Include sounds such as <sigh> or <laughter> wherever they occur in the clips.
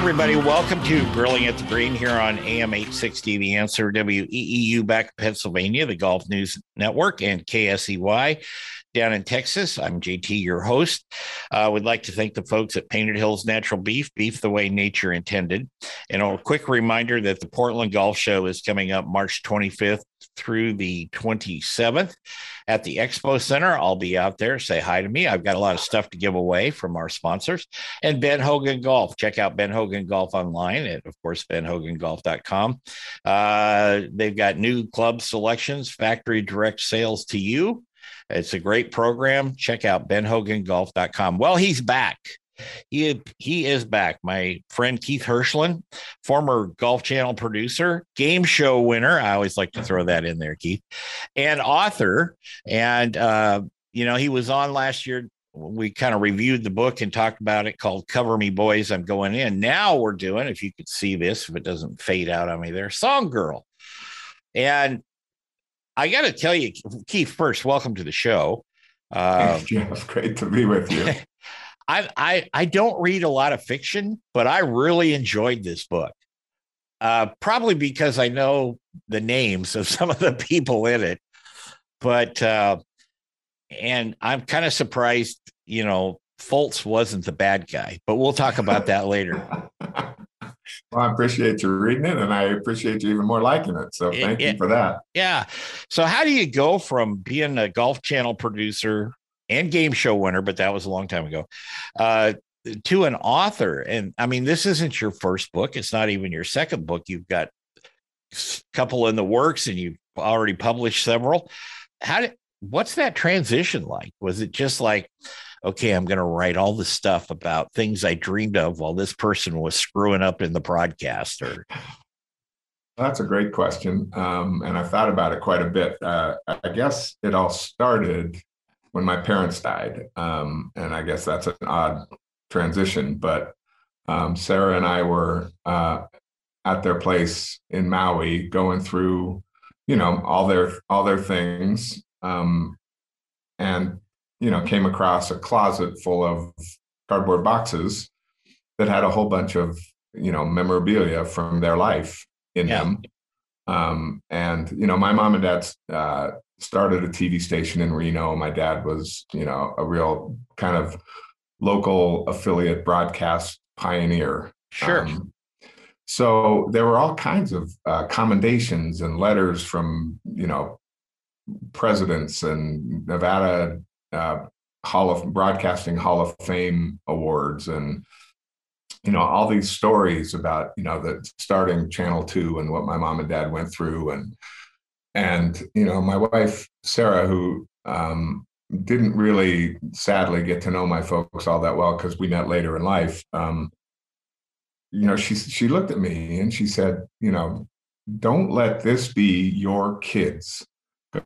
Everybody, welcome to Grilling at the Green here on AM 860 The Answer WEEU back in Pennsylvania, the Golf News Network, and KSEY down in Texas. I'm JT, your host. I uh, would like to thank the folks at Painted Hills Natural Beef, beef the way nature intended. And a quick reminder that the Portland Golf Show is coming up March 25th through the 27th at the Expo Center. I'll be out there. Say hi to me. I've got a lot of stuff to give away from our sponsors. And Ben Hogan Golf. Check out Ben Hogan Golf online at, of course, benhogangolf.com. Uh, they've got new club selections, factory direct sales to you. It's a great program. Check out benhogangolf.com. Well, he's back. He he is back. My friend Keith Hirshland, former Golf Channel producer, game show winner. I always like to throw that in there, Keith, and author. And uh, you know, he was on last year. We kind of reviewed the book and talked about it called Cover Me Boys, I'm Going In. Now we're doing, if you could see this, if it doesn't fade out on me there, Song Girl. And I got to tell you, Keith, first, welcome to the show. Um, <laughs> Jeff, great to be with you. <laughs> I, I I don't read a lot of fiction, but I really enjoyed this book. Uh, probably because I know the names of <laughs> some of the people in it, but uh, and I'm kind of surprised, you know, Foltz wasn't the bad guy, but we'll talk about that later. <laughs> Well, I appreciate you reading it, and I appreciate you even more liking it. So thank it, you for that. Yeah. So how do you go from being a Golf Channel producer and game show winner, but that was a long time ago, uh, to an author. And I mean, this isn't your first book. It's not even your second book. You've got a couple in the works and you've already published several. How did, what's that transition like? Was it just like, okay, I'm going to write all the stuff about things I dreamed of while this person was screwing up in the broadcast or that's a great question. Um, and I've thought about it quite a bit. Uh, I guess it all started when my parents died. Um, and I guess that's an odd transition, but um, Sarah and I were uh, at their place in Maui going through, you know, all their all their things, um, and you know, came across a closet full of cardboard boxes that had a whole bunch of you know memorabilia from their life in yeah. them. Um, and you know, my mom and dad uh, started a TV station in Reno. My dad was, you know, a real kind of local affiliate broadcast pioneer. Sure. Um, so there were all kinds of uh, commendations and letters from, you know, presidents and Nevada uh, Hall of Broadcasting Hall of Fame awards and you know all these stories about you know the starting channel 2 and what my mom and dad went through and and you know my wife sarah who um, didn't really sadly get to know my folks all that well because we met later in life um, you know she she looked at me and she said you know don't let this be your kids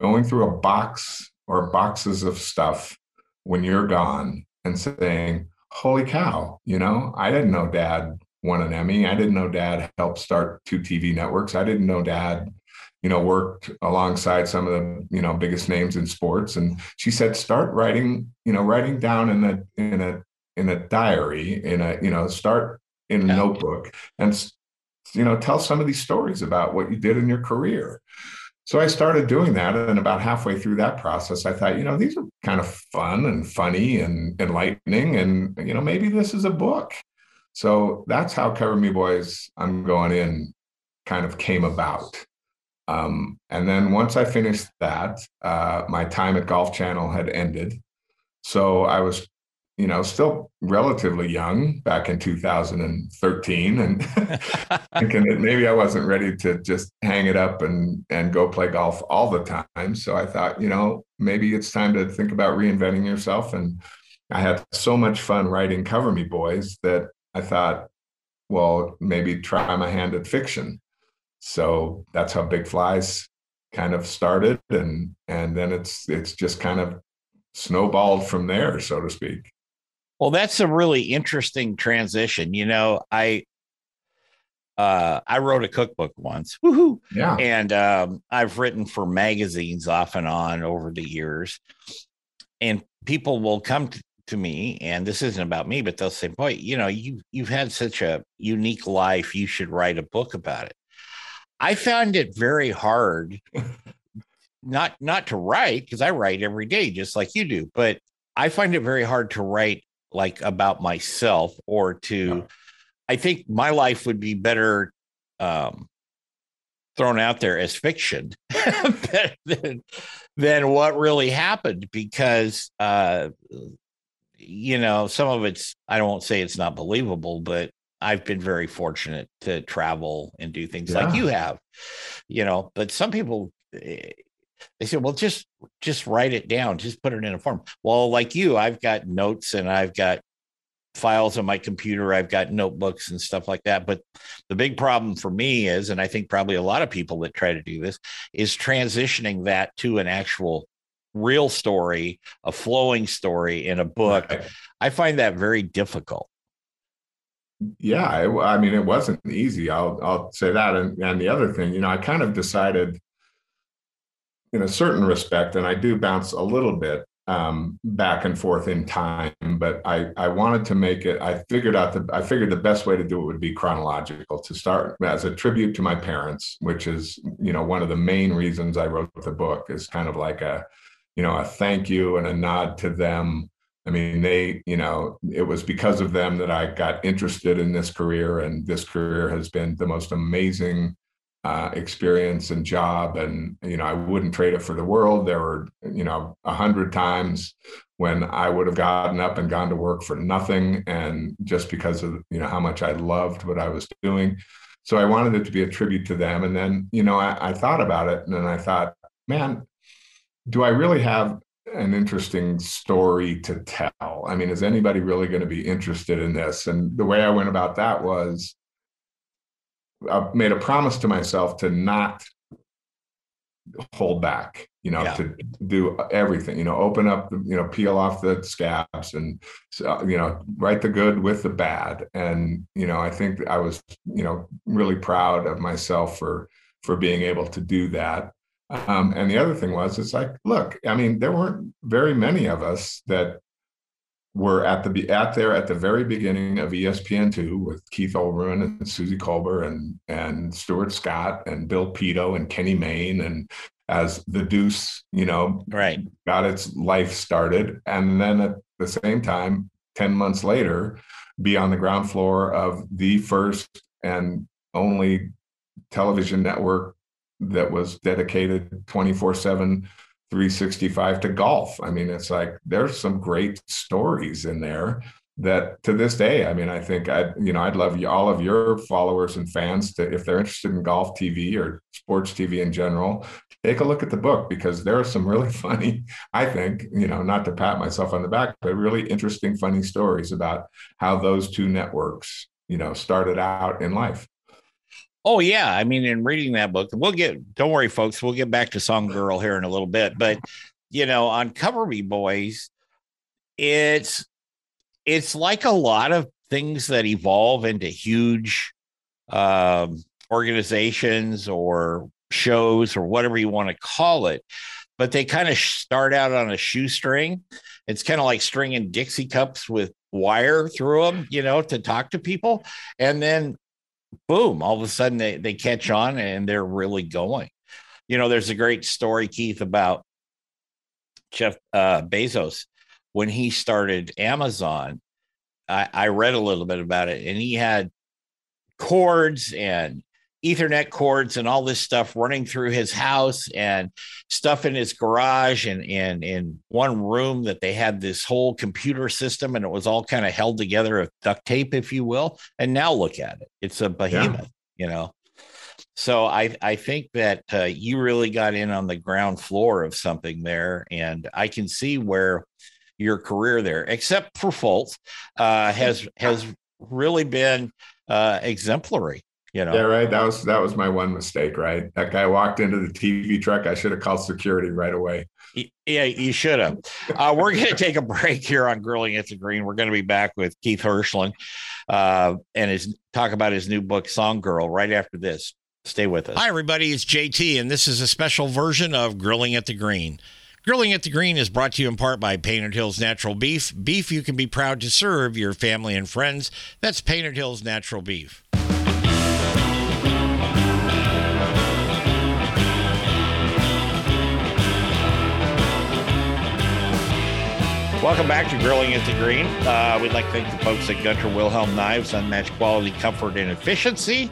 going through a box or boxes of stuff when you're gone and saying holy cow you know i didn't know dad won an emmy i didn't know dad helped start two tv networks i didn't know dad you know, worked alongside some of the, you know, biggest names in sports. And she said, start writing, you know, writing down in a, in a, in a diary, in a, you know, start in a yeah. notebook and, you know, tell some of these stories about what you did in your career. So I started doing that. And about halfway through that process, I thought, you know, these are kind of fun and funny and enlightening. And, you know, maybe this is a book. So that's how Cover Me Boys, I'm going in kind of came about. Um, and then once I finished that, uh, my time at Golf Channel had ended. So I was you know, still relatively young back in 2013 and <laughs> thinking that maybe I wasn't ready to just hang it up and and go play golf all the time. So I thought, you know, maybe it's time to think about reinventing yourself. And I had so much fun writing Cover Me Boys that I thought, well, maybe try my hand at fiction. So that's how Big Flies kind of started and and then it's it's just kind of snowballed from there, so to speak. Well, that's a really interesting transition. You know, I uh I wrote a cookbook once. Woohoo. Yeah. And um I've written for magazines off and on over the years. And people will come to, to me, and this isn't about me, but they'll say, Boy, you know, you you've had such a unique life, you should write a book about it. I found it very hard <laughs> not not to write because I write every day just like you do, but I find it very hard to write like about myself or to yeah. I think my life would be better um thrown out there as fiction <laughs> than, than what really happened because uh you know some of it's I don't say it's not believable but I've been very fortunate to travel and do things yeah. like you have you know but some people eh, they said, well, just just write it down, just put it in a form. Well, like you, I've got notes and I've got files on my computer, I've got notebooks and stuff like that. But the big problem for me is, and I think probably a lot of people that try to do this, is transitioning that to an actual real story, a flowing story in a book. Right. I find that very difficult. Yeah, it, I mean, it wasn't easy. I'll I'll say that. And and the other thing, you know, I kind of decided in a certain respect, and I do bounce a little bit um, back and forth in time, but I, I wanted to make it, I figured out that I figured the best way to do it would be chronological to start as a tribute to my parents, which is, you know, one of the main reasons I wrote the book is kind of like a, you know, a thank you and a nod to them. I mean, they, you know, it was because of them that I got interested in this career, and this career has been the most amazing uh, experience and job and you know i wouldn't trade it for the world. There were you know a hundred times when i would have gotten up and gone to work for nothing and just because of you know how much i loved what i was doing. So i wanted it to be a tribute to them and then you know i, I thought about it and then i thought man do i really have an interesting story to tell? I mean is anybody really going to be interested in this? And the way i went about that was I made a promise to myself to not hold back you know yeah. to do everything you know open up you know peel off the scabs and you know write the good with the bad and you know i think i was you know really proud of myself for for being able to do that um, and the other thing was it's like look i mean there weren't very many of us that were at the at there at the very beginning of ESPN2 with Keith Olbermann and Susie Kolber and and Stuart Scott and Bill Pidto and Kenny Mayne. And as the Deuce, you know, right, got its life started, and then at the same time, ten months later, be on the ground floor of the first and only television network that was dedicated 24 7 365 to golf. I mean, it's like there's some great stories in there that to this day, I mean, I think I, you know, I'd love you, all of your followers and fans to, if they're interested in golf TV or sports TV in general, take a look at the book because there are some really <laughs> funny, I think, you know, not to pat myself on the back, but really interesting, funny stories about how those two networks, you know, started out in life. Oh yeah, I mean, in reading that book, we'll get. Don't worry, folks. We'll get back to Song Girl here in a little bit, but you know, on Cover Me Boys, it's it's like a lot of things that evolve into huge um, organizations or shows or whatever you want to call it, but they kind of start out on a shoestring. It's kind of like stringing Dixie cups with wire through them, you know, to talk to people, and then boom, all of a sudden they, they catch on and they're really going. You know, there's a great story, Keith, about Jeff uh, Bezos when he started Amazon. I, I read a little bit about it, and he had cords and ethernet cords and all this stuff running through his house and stuff in his garage and and in one room that they had this whole computer system and it was all kind of held together with duct tape if you will and now look at it it's a behemoth yeah. you know so I I think that uh, you really got in on the ground floor of something there, and I can see where your career there, except for Foltz, uh, has <laughs> has really been uh, exemplary. You know, yeah, right. That was that was my one mistake. Right, that guy walked into the TV truck. I should have called security right away. Yeah, you should have. Uh, we're going <laughs> to take a break here on Grilling at the Green. We're going to be back with Keith Hirshland uh, and his talk about his new book, Song Girl, right after this. Stay with us. Hi, everybody. It's JT, and this is a special version of Grilling at the Green. Grilling at the Green is brought to you in part by Painted Hills Natural Beef. Beef you can be proud to serve your family and friends. That's Painted Hills Natural Beef. Welcome back to Grilling at the Green. Uh, we'd like to thank the folks at Gunter Wilhelm Knives, unmatched quality, comfort, and efficiency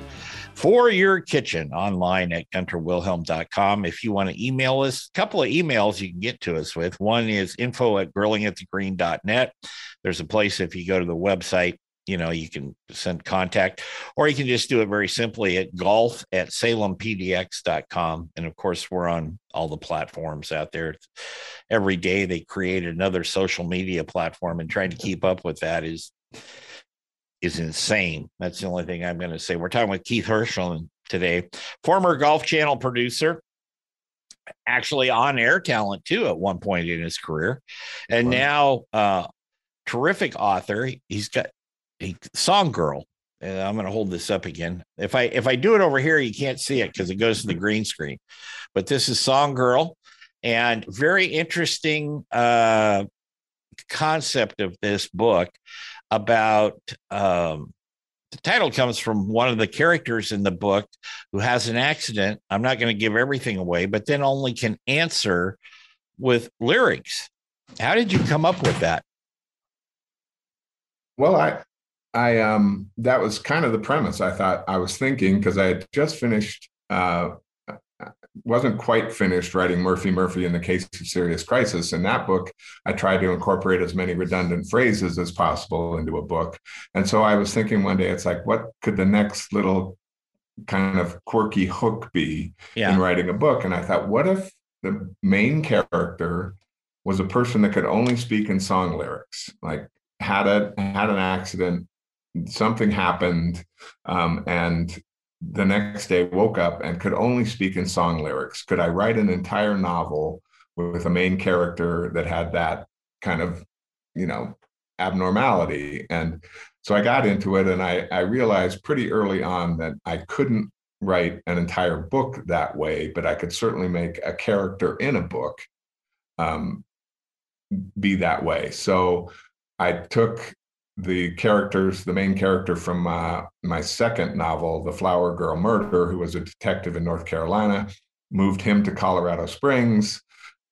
for your kitchen online at gunterwilhelm.com. If you want to email us, a couple of emails you can get to us with. One is info at grillingatthegreen.net. There's a place if you go to the website, you know, you can send contact, or you can just do it very simply at golf at salempdx.com. And of course, we're on all the platforms out there. Every day they create another social media platform, and trying to <laughs> keep up with that is is insane. That's the only thing I'm going to say. We're talking with Keith Herschel today, former Golf Channel producer, actually on air talent too at one point in his career, and wow. now uh, terrific author. He's got a song girl. And I'm going to hold this up again. If I if I do it over here, you can't see it because it goes to the green screen. But this is Song Girl, and very interesting uh, concept of this book about um, the title comes from one of the characters in the book who has an accident. I'm not going to give everything away, but then only can answer with lyrics. How did you come up with that? Well, I, I, um, that was kind of the premise. I thought I was thinking because I had just finished uh, wasn't quite finished writing Murphy Murphy in the case of serious crisis. In that book, I tried to incorporate as many redundant phrases as possible into a book. And so I was thinking one day, it's like, what could the next little kind of quirky hook be yeah. in writing a book? And I thought, what if the main character was a person that could only speak in song lyrics, like had a had an accident, something happened, um, and the next day woke up and could only speak in song lyrics. Could I write an entire novel with a main character that had that kind of, you know, abnormality? And so I got into it and I, I realized pretty early on that I couldn't write an entire book that way, but I could certainly make a character in a book um, be that way. So I took the characters, the main character from my second novel, The Flower Girl Murder, who was a detective in North Carolina, moved him to Colorado Springs.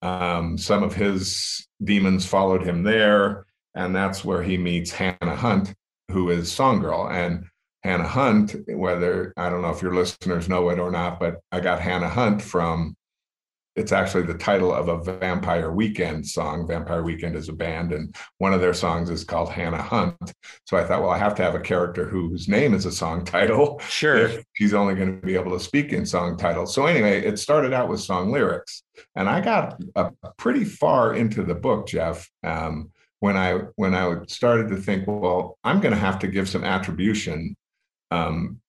Um, some of his demons followed him there, and that's where he meets Hannah Hunt, who is Song Girl. And Hannah Hunt, whether I don't know if your listeners know it or not, but I got Hannah Hunt from it's actually the title of a Vampire Weekend song. Vampire Weekend is a band, and one of their songs is called Hannah Hunt. So I thought, well, I have to have a character whose name is a song <laughs> title. Sure. she's only going to be able to speak in song titles. So anyway, it started out with song lyrics, and I got pretty far into the book, Jeff. Um, when I when I started to think, well, I'm going to have to give some attribution um,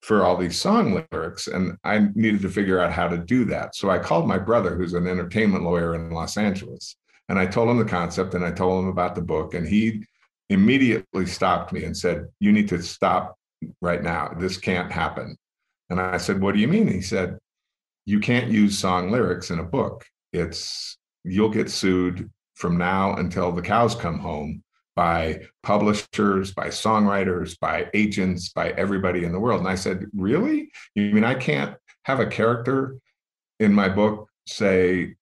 for all these song lyrics and i needed to figure out how to do that. So i called my brother who's an entertainment lawyer in los angeles and i told him the concept and i told him about the book and he immediately stopped me and said you need to stop right now. This can't happen. And i said what do you mean? He said you can't use song lyrics in a book. It's you'll get sued from now until the cows come home by publishers, by songwriters, by agents, by everybody in the world. And I said, Really? You mean I can't have a character in my book say,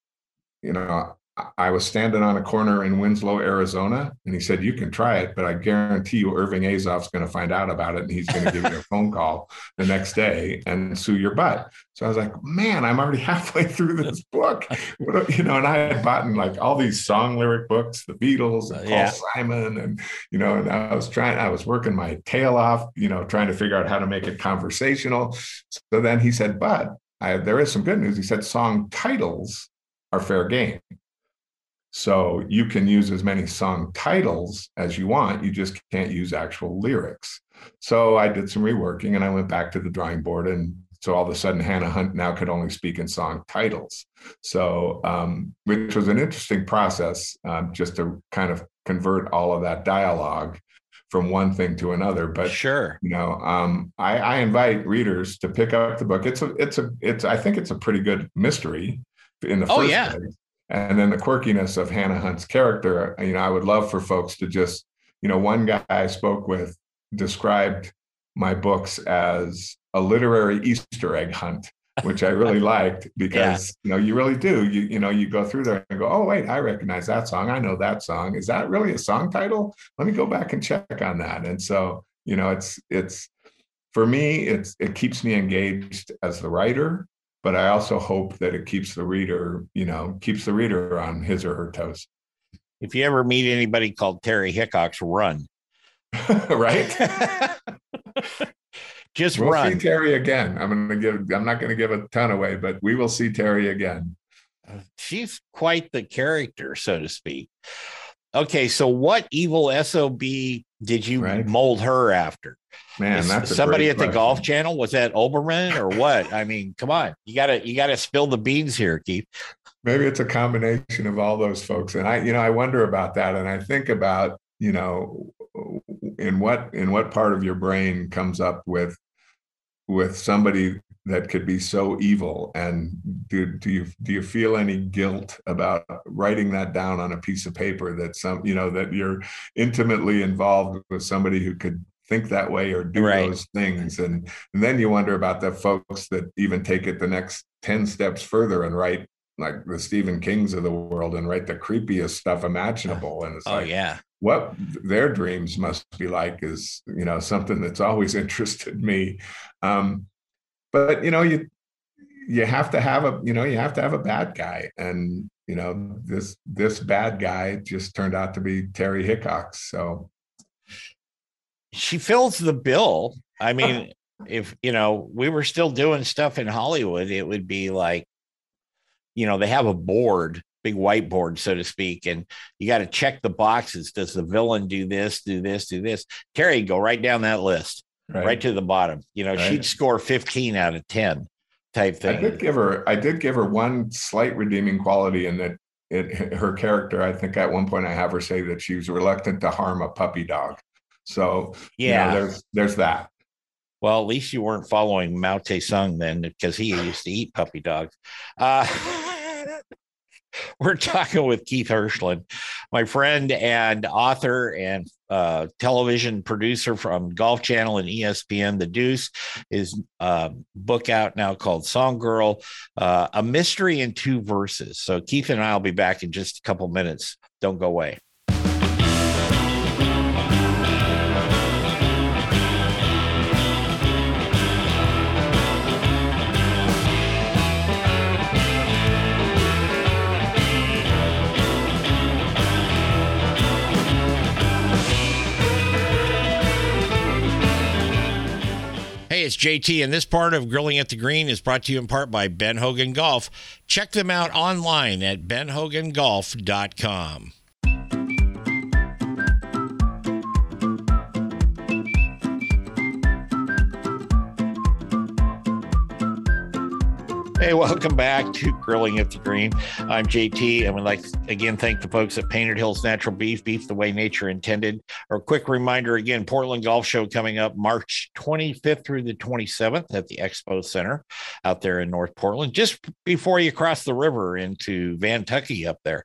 you know, I was standing on a corner in Winslow, Arizona, and he said, "You can try it, but I guarantee you, Irving Azoff's going to find out about it, and he's going to give you a phone call the next day and sue your butt." So I was like, "Man, I'm already <laughs> halfway through this book, you know." And I had bought like all these song lyric books, the Beatles and uh, Paul yeah. Simon, and you know, and I was trying, I was working my tail off, you know, trying to figure out how to make it conversational. So then he said, "But there is some good news." He said, "Song titles are fair game." So you can use as many song titles as you want. You just can't use actual lyrics. So I did some reworking and I went back to the drawing board. And so all of a sudden, Hannah Hunt now could only speak in song titles. So, um, which was an interesting process um, just to kind of convert all of that dialogue from one thing to another. But sure, you know, um, I, I invite readers to pick up the book. It's a, it's a, it's. I think it's a pretty good mystery in the oh, first yeah. place and then the quirkiness of Hannah Hunt's character. Uh, you know, I would love for folks to just, you know, one guy I spoke with described my books as a literary Easter egg hunt, which I really <laughs> liked because yeah. you know you really do. You you know you go through there and go, oh wait, I recognize that song. I know that song. Is that really a song title? Let me go back and check on that. And so you know, it's it's for me, it's it keeps me engaged as the writer but I also hope that it keeps the reader, you know, keeps the reader on his or her toes. If you ever meet anybody called Terry Hickox, run. <laughs> right? <laughs> Just we'll run. see Terry again. I'm gonna give I'm not gonna give a ton away, but we will see Terry again. Uh, she's quite the character, so to speak. Okay, so what evil SOB did you right. mold her after? Man, that's somebody at question. the Golf Channel. Was that Olbermann or what? I mean, come on, you gotta you gotta spill the beans here, Keith. Maybe it's a combination of all those folks, and I, you know, I wonder about that, and I think about, you know, in what in what part of your brain comes up with with somebody that could be so evil and do, do you do you feel any guilt about writing that down on a piece of paper that some you know that you're intimately involved with somebody who could think that way or do right. those things. And, and then you wonder about the folks that even take it the next 10 steps further and write like the Stephen Kings of the world and write the creepiest stuff imaginable. And it's oh like yeah. what their dreams must be like is you know something that's always <laughs> interested me. Um, but you know you you have to have a you know you have to have a bad guy. And you know this this bad guy just turned out to be terry hickox. So she fills the bill i mean uh-huh. if you know we were still doing stuff in hollywood it would be like you know they have a board big whiteboard so to speak and you got to check the boxes does the villain do this do this do this terry go right down that list right, right to the bottom. You know, right. she'd score 15 out of 10 type thing. I did give her, I did give her one slight redeeming quality in that it, her character, I think at one point I have her say that she was reluctant to harm a puppy dog. So yeah, you know, there's, there's that. Well, at least you weren't following Mao Tse Sung then, because he used to eat puppy dogs. Uh, <laughs> We're talking with Keith Hirshland, my friend and author and uh, television producer from Golf Channel and ESPN. The Deuce is uh, book out now called Song Girl, uh, a mystery in two verses. So Keith and I will be back in just a couple minutes. Don't go away. It's JT, and this part of Grilling at the Green is brought to you in part by Ben Hogan Golf. Check them out online at benhogangolf.com. Hey, welcome back to Grilling at the Green. I'm JT, and we'd like to again thank the folks at Painted Hills Natural Beef, beef the way nature intended. Our quick reminder again Portland Golf Show coming up March 25th through the 27th at the Expo Center out there in North Portland, just before you cross the river into Vantucky up there.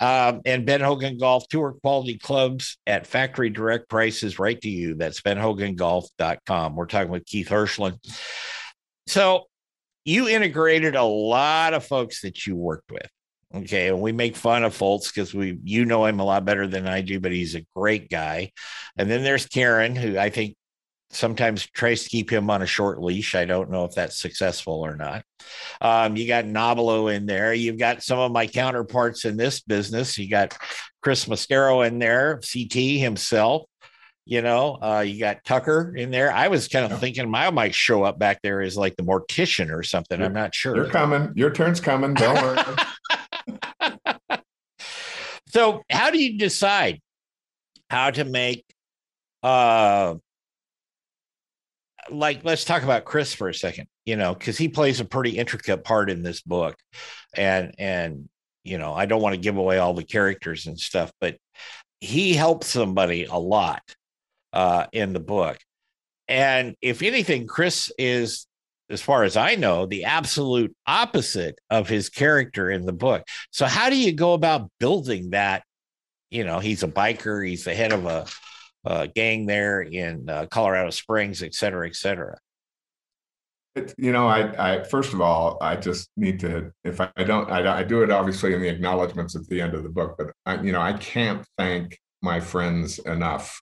Um, and Ben Hogan Golf Tour quality clubs at factory direct prices right to you. That's benhogangolf.com. We're talking with Keith Hirshland. So you integrated a lot of folks that you worked with. Okay, and we make fun of Foltz because we you know him a lot better than I do, but he's a great guy. And then there's Karen, who I think sometimes tries to keep him on a short leash. I don't know if that's successful or not. Um, you got Nobilo in there. You've got some of my counterparts in this business. You got Chris Mascaro in there, CT himself. You know, uh, you got Tucker in there. I was kind of thinking I might show up back there as like the mortician or something. You're, I'm not sure. You're coming. Your turn's coming. Don't worry. <laughs> so, how do you decide how to make uh like let's talk about Chris for a second, you know, because he plays a pretty intricate part in this book. And and you know, I don't want to give away all the characters and stuff, but he helps somebody a lot uh in the book. And if anything, Chris is, as far as I know, the absolute opposite of his character in the book. So how do you go about building that? You know, he's a biker, he's the head of a uh, gang there in uh, Colorado Springs, et cetera, et cetera? It, you know, I, I first of all, I just need to. If I, I don't, I, I, do it obviously in the acknowledgments at the end of the book, but I, you know, I can't thank my friends enough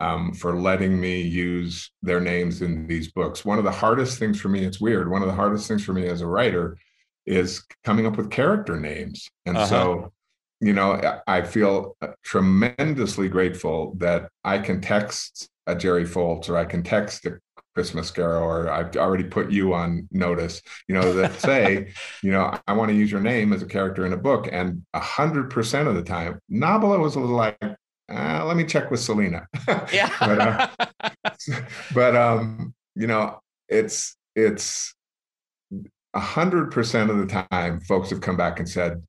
um, for letting me use their names in these books. One of the hardest things for me, it's weird. One of the hardest things for me as a writer is coming up with character names, and uh-huh. so you know, I feel uh, tremendously grateful that I can text a Jerry Foltz or I can text a Chris Mascaro or I've already put you on notice, you know, that say, <laughs> you know, I want to use your name as a character in a book. And a hundred percent of the time, Nobilo was a little like, uh, let me check with Selena. <laughs> Yeah. but, uh, <laughs> but um, you know, it's it's a hundred percent of the time folks have come back and said,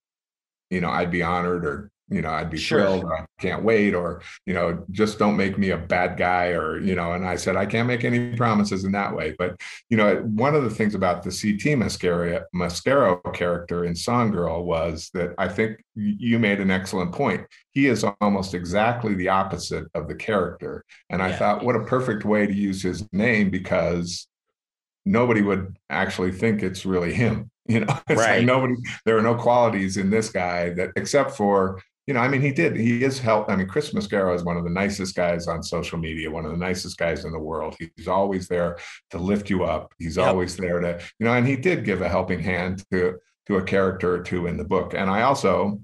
you know, I'd be honored or, you know, I'd be sure. thrilled or I can't wait or, you know, just don't make me a bad guy or, you know, and I said, I can't make any promises in that way. But, you know, one of the things about the CT Mascara, Mascaro character in Song Girl was that I think you made an excellent point. He is almost exactly the opposite of the character. And I yeah. thought, what a perfect way to use his name because nobody would actually think it's really him <laughs> you know, it's right. like nobody, there are no qualities in this guy that, except for, you know, I mean, he did, he is help. I mean, Chris Mascaro is one of the nicest guys on social media, one of the nicest guys in the world. He's always there to lift you up. He's yep. always there to, you know, and he did give a helping hand to, to a character or two in the book. And I also,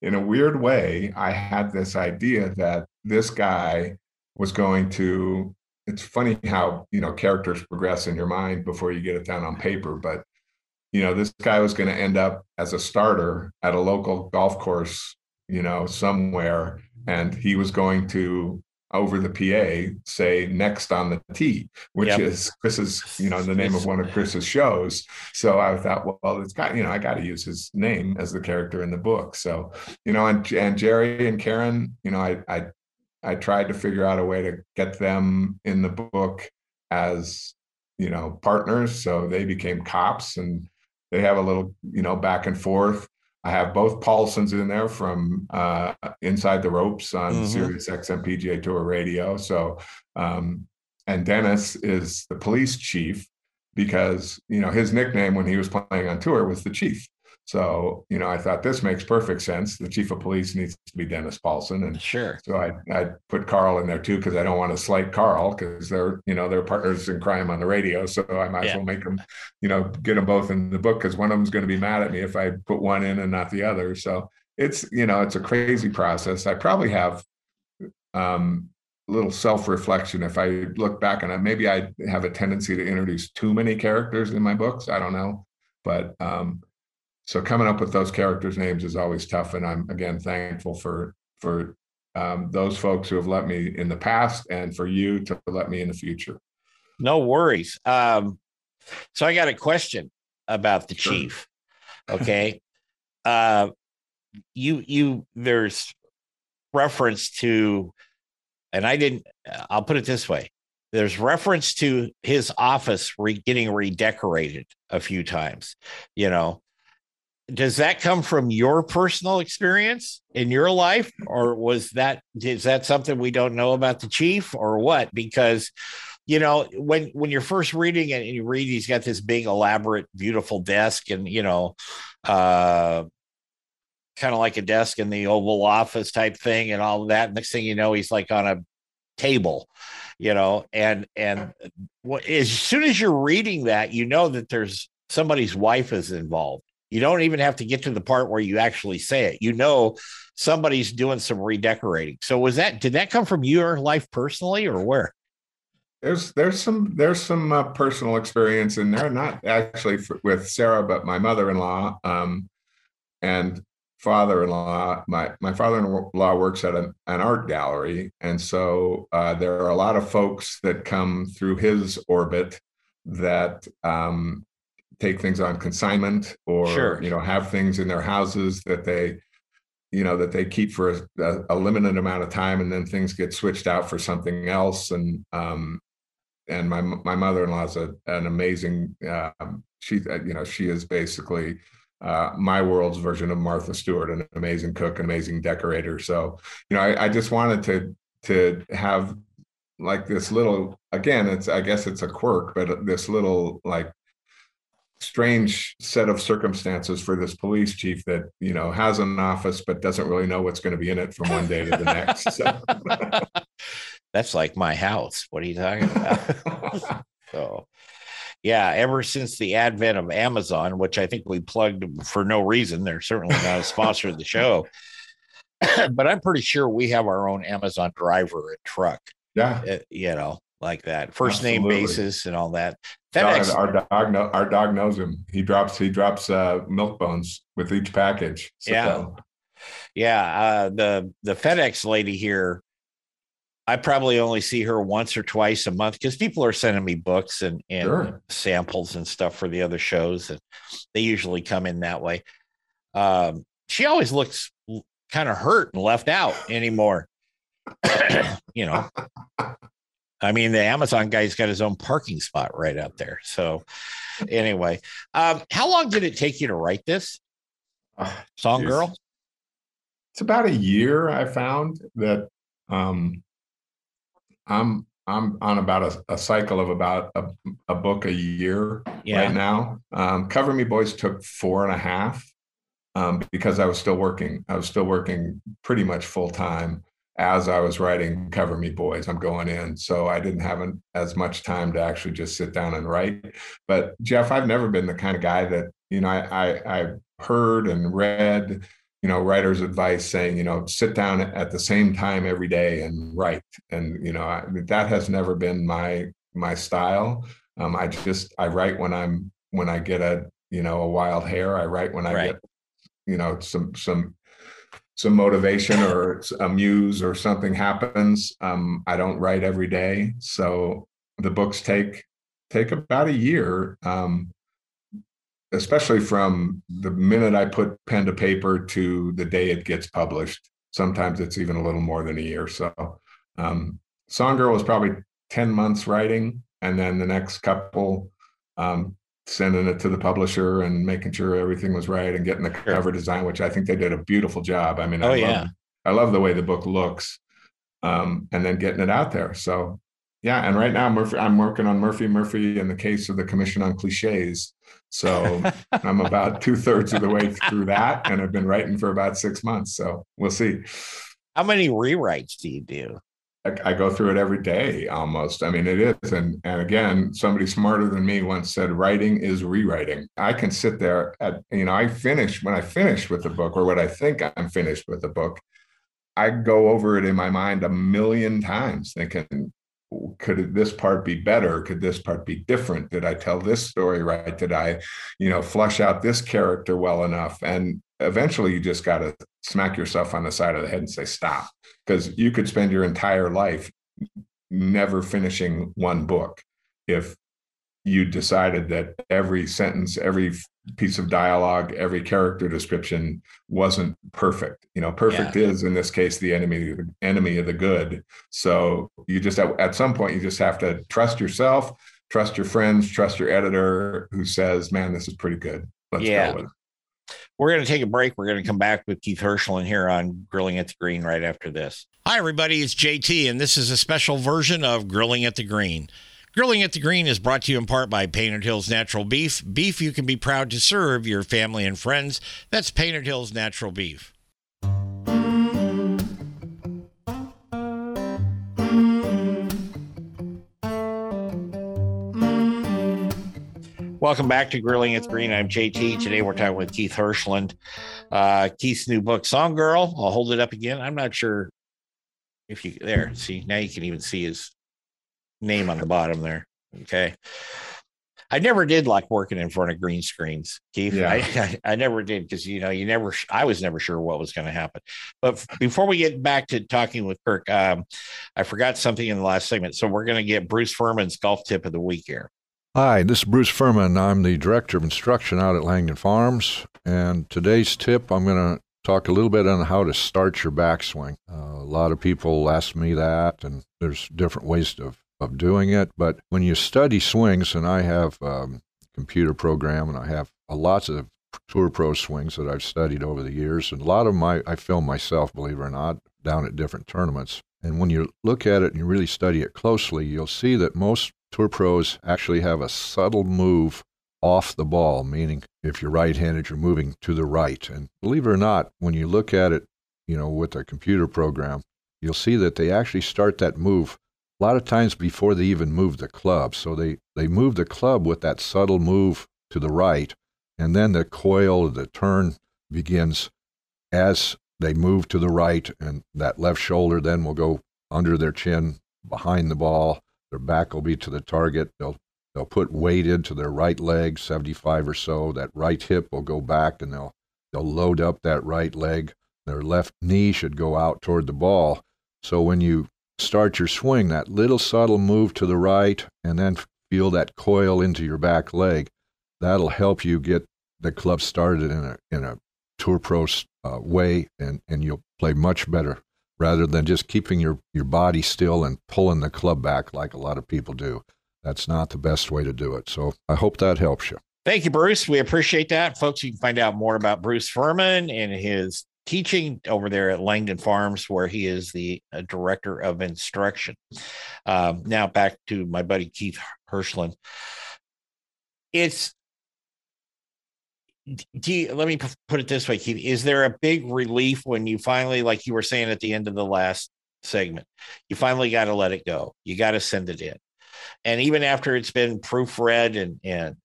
in a weird way, I had this idea that this guy was going to it's funny how you know characters progress in your mind before you get it down on paper but you know, this guy was going to end up as a starter at a local golf course, you know, somewhere, and he was going to over the PA say next on the T, which yep. is Chris's, you know, the name of one of <laughs> Chris's shows. So I thought, well, it's got, you know, I got to use his name as the character in the book. So, you know, and and Jerry and Karen, you know, I I I tried to figure out a way to get them in the book as, you know, partners. So they became cops and they have a little, you know, back and forth. I have both Paulsons in there from uh, Inside the Ropes on mm-hmm. Sirius XM PGA Tour Radio. So, um, and Dennis is the police chief because you know his nickname when he was playing on tour was the chief. So, you know, I thought this makes perfect sense. The chief of police needs to be Dennis Paulson. And sure. So I I put Carl in there too, because I don't want to slight Carl because they're, you know, they're partners in crime on the radio. So I might yeah. as well make them, you know, get them both in the book because one of them's going to be mad at me if I put one in and not the other. So it's, you know, it's a crazy process. I probably have um little self-reflection if i look back on it maybe i have a tendency to introduce too many characters in my books i don't know but um so coming up with those characters' names is always tough, and I'm again thankful for for um, those folks who have let me in the past, and for you to let me in the future. No worries. Um, so I got a question about the sure. chief. Okay, <laughs> uh, you you there's reference to, and I didn't. I'll put it this way: there's reference to his office re- getting redecorated a few times. You know, does that come from your personal experience in your life or was that is that something we don't know about the chief or what because you know, when when you're first reading it and you read he's got this big, elaborate, beautiful desk, and you know, uh kind of like a desk in the Oval Office type thing and all that. Next thing you know, he's like on a table, you know, and and what, as soon as you're reading that, you know that there's somebody's wife is involved. You don't even have to get to the part where you actually say it. You know somebody's doing some redecorating. So was that did that come from your life personally or where? There's there's some there's some uh, personal experience in there, not actually for, with Sarah, but my mother-in-law um, and father-in-law. My my father-in-law works at an, an art gallery, and so uh, there are a lot of folks that come through his orbit that um, take things on consignment or Sure. you know have things in their houses that they you know that they keep for a, a limited amount of time and then things get switched out for something else and um and my my mother-in-law is a, an amazing um she uh, you know she is basically uh, my world's version of Martha Stewart, an amazing cook, an amazing decorator. So, you know, I, I just wanted to to have like this little again, it's I guess it's a quirk, but this little like strange set of circumstances for this police chief that you know has an office but doesn't really know what's going to be in it from one day to the next. So. <laughs> That's like my house. What are you talking about? <laughs> so yeah, ever since the advent of Amazon, which I think we plugged for no reason, they're certainly not a sponsor of the show. <laughs> but I'm pretty sure we have our own Amazon driver and truck, yeah, uh, you know, like that first name basis and all that. FedEx, our dog know, our dog knows him. He drops he drops uh, milk bones with each package. So, Yeah. yeah, uh, the the FedEx lady here, I probably only see her once or twice a month because people are sending me books and and Sure. samples and stuff for the other shows, and they usually come in that way. Um, she always looks kind of hurt and left out anymore. <coughs> you know, I mean, the Amazon guy's got his own parking spot right out there. So, anyway, um, how long did it take you to write this Ah, song, girl? it's about a year. I found that um, I'm I'm on about a, a cycle of about a, a book a year Yeah. right now. Um, Cover Me Boys took four and a half um, because I was still working. I was still working pretty much full time as I was writing Cover Me Boys. I'm going in, so I didn't have an, as much time to actually just sit down and write. But Jeff, I've never been the kind of guy that you know. I I, I heard and read you know writers advice saying you know sit down at the same time every day and write. And you know I, that has never been my my style. Um, i just i write when i'm when i get a you know a wild hair. I write when i Right. get you know some some some motivation or a muse or something happens. Um, i don't write every day. So the books take take about a year um, especially from the minute I put pen to paper to the day it gets published. Sometimes it's even a little more than a year. So, um, Song Girl was probably 10 months writing, and then the next couple, um, sending it to the publisher and making sure everything was right and getting the Sure. cover design, which I think they did a beautiful job. I mean, I Oh, love, yeah. I love the way the book looks, um, and then getting it out there. So, yeah, and right now Murphy, I'm working on Murphy Murphy in the case of the Commission on Cliches. So I'm about <laughs> two thirds of the way through that, and I've been writing for about six months. So we'll see. How many rewrites do you do? I, I go through it every day almost. I mean, it is. And, and again, somebody smarter than me once said, writing is rewriting. I can sit there at, you know, I finish when I finish with the book or what I think I'm finished with the book. I go over it in my mind a million times thinking, could this part be better? Could this part be different? Did I tell this story right? Did I, you know, flush out this character well enough? And eventually you just got to smack yourself on the side of the head and say, stop. Because you could spend your entire life never finishing one book if you decided that every sentence, every piece of dialogue, every character description wasn't perfect. You know, perfect is in this case the enemy the enemy of the good. So you just at, at some point you just have to trust yourself, trust your friends, trust your editor who says, "Man, this is pretty good. Let's Yeah. go with it." We're going to take a break. We're going to come back with Keith Hirshland here on Grilling at the Green right after this. Hi, everybody. It's JT, and this is a special version of Grilling at the Green. Grilling at the Green is brought to you in part by Painted Hills Natural Beef. Beef you can be proud to serve your family and friends. That's Painted Hills Natural Beef. Welcome back to Grilling at the Green. I'm JT. Today we're talking with Keith Hirshland. Uh, Keith's new book, Song Girl. I'll hold it up again. I'm not sure if you there. See, now you can even see his name on the bottom there. Okay. I never did like working in front of green screens, Keith. Yeah. <laughs> I, I, I never did because you know you never. I was never sure what was going to happen. But f- before we get back to talking with Kirk, um, I forgot something in the last segment, so we're going to get Bruce Furman's golf tip of the week here. Hi, this is Bruce Furman. I'm the Director of Instruction out at Langdon Farms. And today's tip, I'm going to talk a little bit on how to start your backswing. Uh, a lot of people ask me that, and there's different ways of, of doing it. But when you study swings, and I have um, a computer program and I have a lots of tour pro swings that I've studied over the years, and a lot of them I, film myself, believe it or not, down at different tournaments. And when you look at it and you really study it closely, you'll see that most Tour pros actually have a subtle move off the ball, meaning if you're right handed, you're moving to the right. And believe it or not, when you look at it, you know, with a computer program, you'll see that they actually start that move a lot of times before they even move the club. So they, they move the club with that subtle move to the right, and then the coil, the turn begins as they move to the right, and that left shoulder then will go under their chin behind the ball their back will be to the target. They'll they'll put weight into their right leg, 75 or so. That right hip will go back, and they'll they'll load up that right leg. Their left knee should go out toward the ball. So when you start your swing, that little subtle move to the right, and then feel that coil into your back leg, that'll help you get the club started in a in a tour pro uh, way, and and you'll play much better rather than just keeping your, your body still and pulling the club back like a lot of people do. That's not the best way to do it. So I hope that helps you. Thank you, Bruce. We appreciate that. Folks, you can find out more about Bruce Furman and his teaching over there at Langdon Farms, where he is the uh, director of instruction. Um, now back to my buddy Keith Hirshland. It's do you, let me put it this way, Keith. Is there a big relief when you finally, like you were saying at the end of the last segment, you finally got to let it go. You got to send it in. And even after it's been proofread and, and,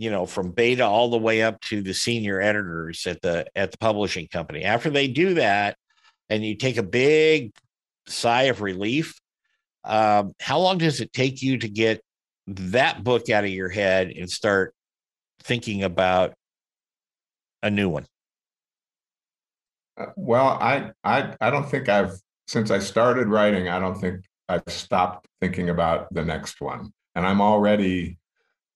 you know, from beta all the way up to the senior editors at the, at the publishing company, after they do that and you take a big sigh of relief, um, how long does it take you to get that book out of your head and start thinking about a new one? Uh, well, I I I don't think I've since I started writing. I don't think I've stopped thinking about the next one, and I'm already,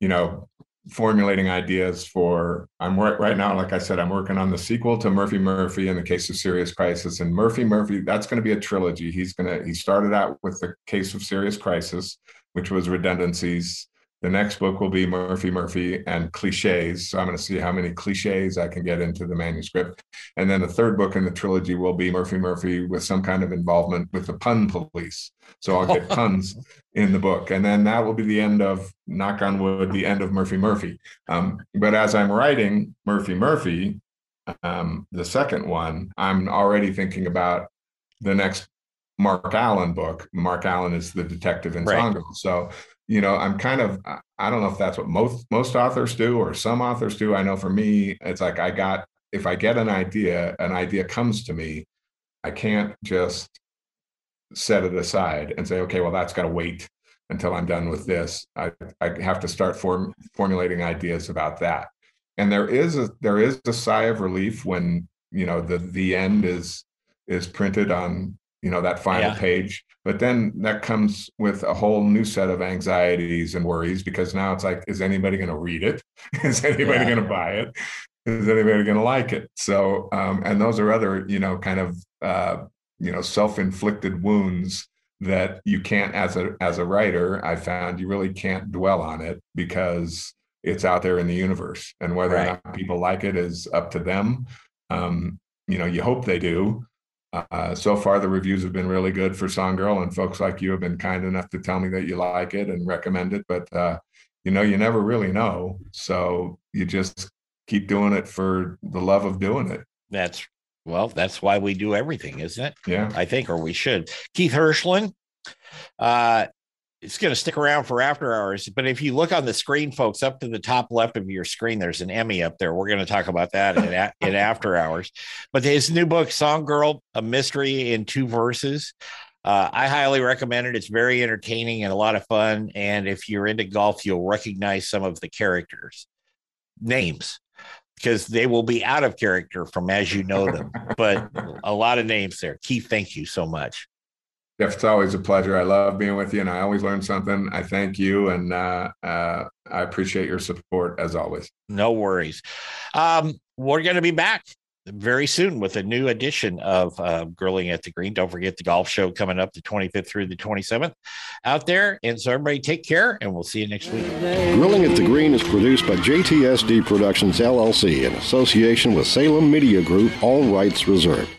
you know, formulating ideas for. I'm right right now. Like I said, I'm working on the sequel to Murphy Murphy in the case of Serious Crisis, and Murphy Murphy. That's going to be a trilogy. He's gonna. He started out with the case of Serious Crisis, which was redundancies the next book will be Murphy Murphy and cliches. So I'm going to see how many cliches I can get into the manuscript. And then the third book in the trilogy will be Murphy Murphy with some kind of involvement with the pun police. So I'll get <laughs> puns in the book. And then that will be the end of, knock on wood, the end of Murphy Murphy. Um, but as I'm writing Murphy Murphy, um, the second one, I'm already thinking about the next Mark Allen book. Mark Allen is the detective in right. So you know i'm kind of i don't know if that's what most most authors do or some authors do. I know for me it's like i got if i get an idea an idea comes to me i can't just set it aside and say okay well that's got to wait until i'm done with this. I i have to start form, formulating ideas about that. And there is a there is a sigh of relief when you know the the end is is printed on you know that final yeah. page but then that comes with a whole new set of anxieties and worries because now it's like is anybody going to read it <laughs> is anybody yeah. going to buy it is anybody going to like it so um, and those are other you know kind of uh, you know self-inflicted wounds that you can't as a as a writer i found you really can't dwell on it because it's out there in the universe and whether right. or not people like it is up to them um, you know you hope they do uh, so far, the reviews have been really good for Song Girl, and folks like you have been kind enough to tell me that you like it and recommend it. But uh, you know, you never really know, so you just keep doing it for the love of doing it. That's well, that's why we do everything, isn't it? Yeah, I think, or we should. Keith Hirshland, uh, it's going to stick around for after hours. But if you look on the screen, folks, up to the top left of your screen, there's an Emmy up there. We're going to talk about that in, in <laughs> after hours. But his new book, Song Girl, a mystery in two verses. Uh, I highly recommend it. It's very entertaining and a lot of fun. And if you're into golf, you'll recognize some of the characters' names because they will be out of character from as you know them. but <laughs> a lot of names there. Keith, thank you so much. Jeff, it's always a pleasure. I love being with you, and I always learn something. I thank you, and uh, uh, I appreciate your support as always. No worries. Um, we're going to be back very soon with a new edition of uh, Grilling at the Green. Don't forget the golf show coming up the 25th through the 27th out there. And so, everybody, take care, and we'll see you next week. Grilling at the Green is produced by JTSD Productions LLC in association with Salem Media Group, all rights reserved.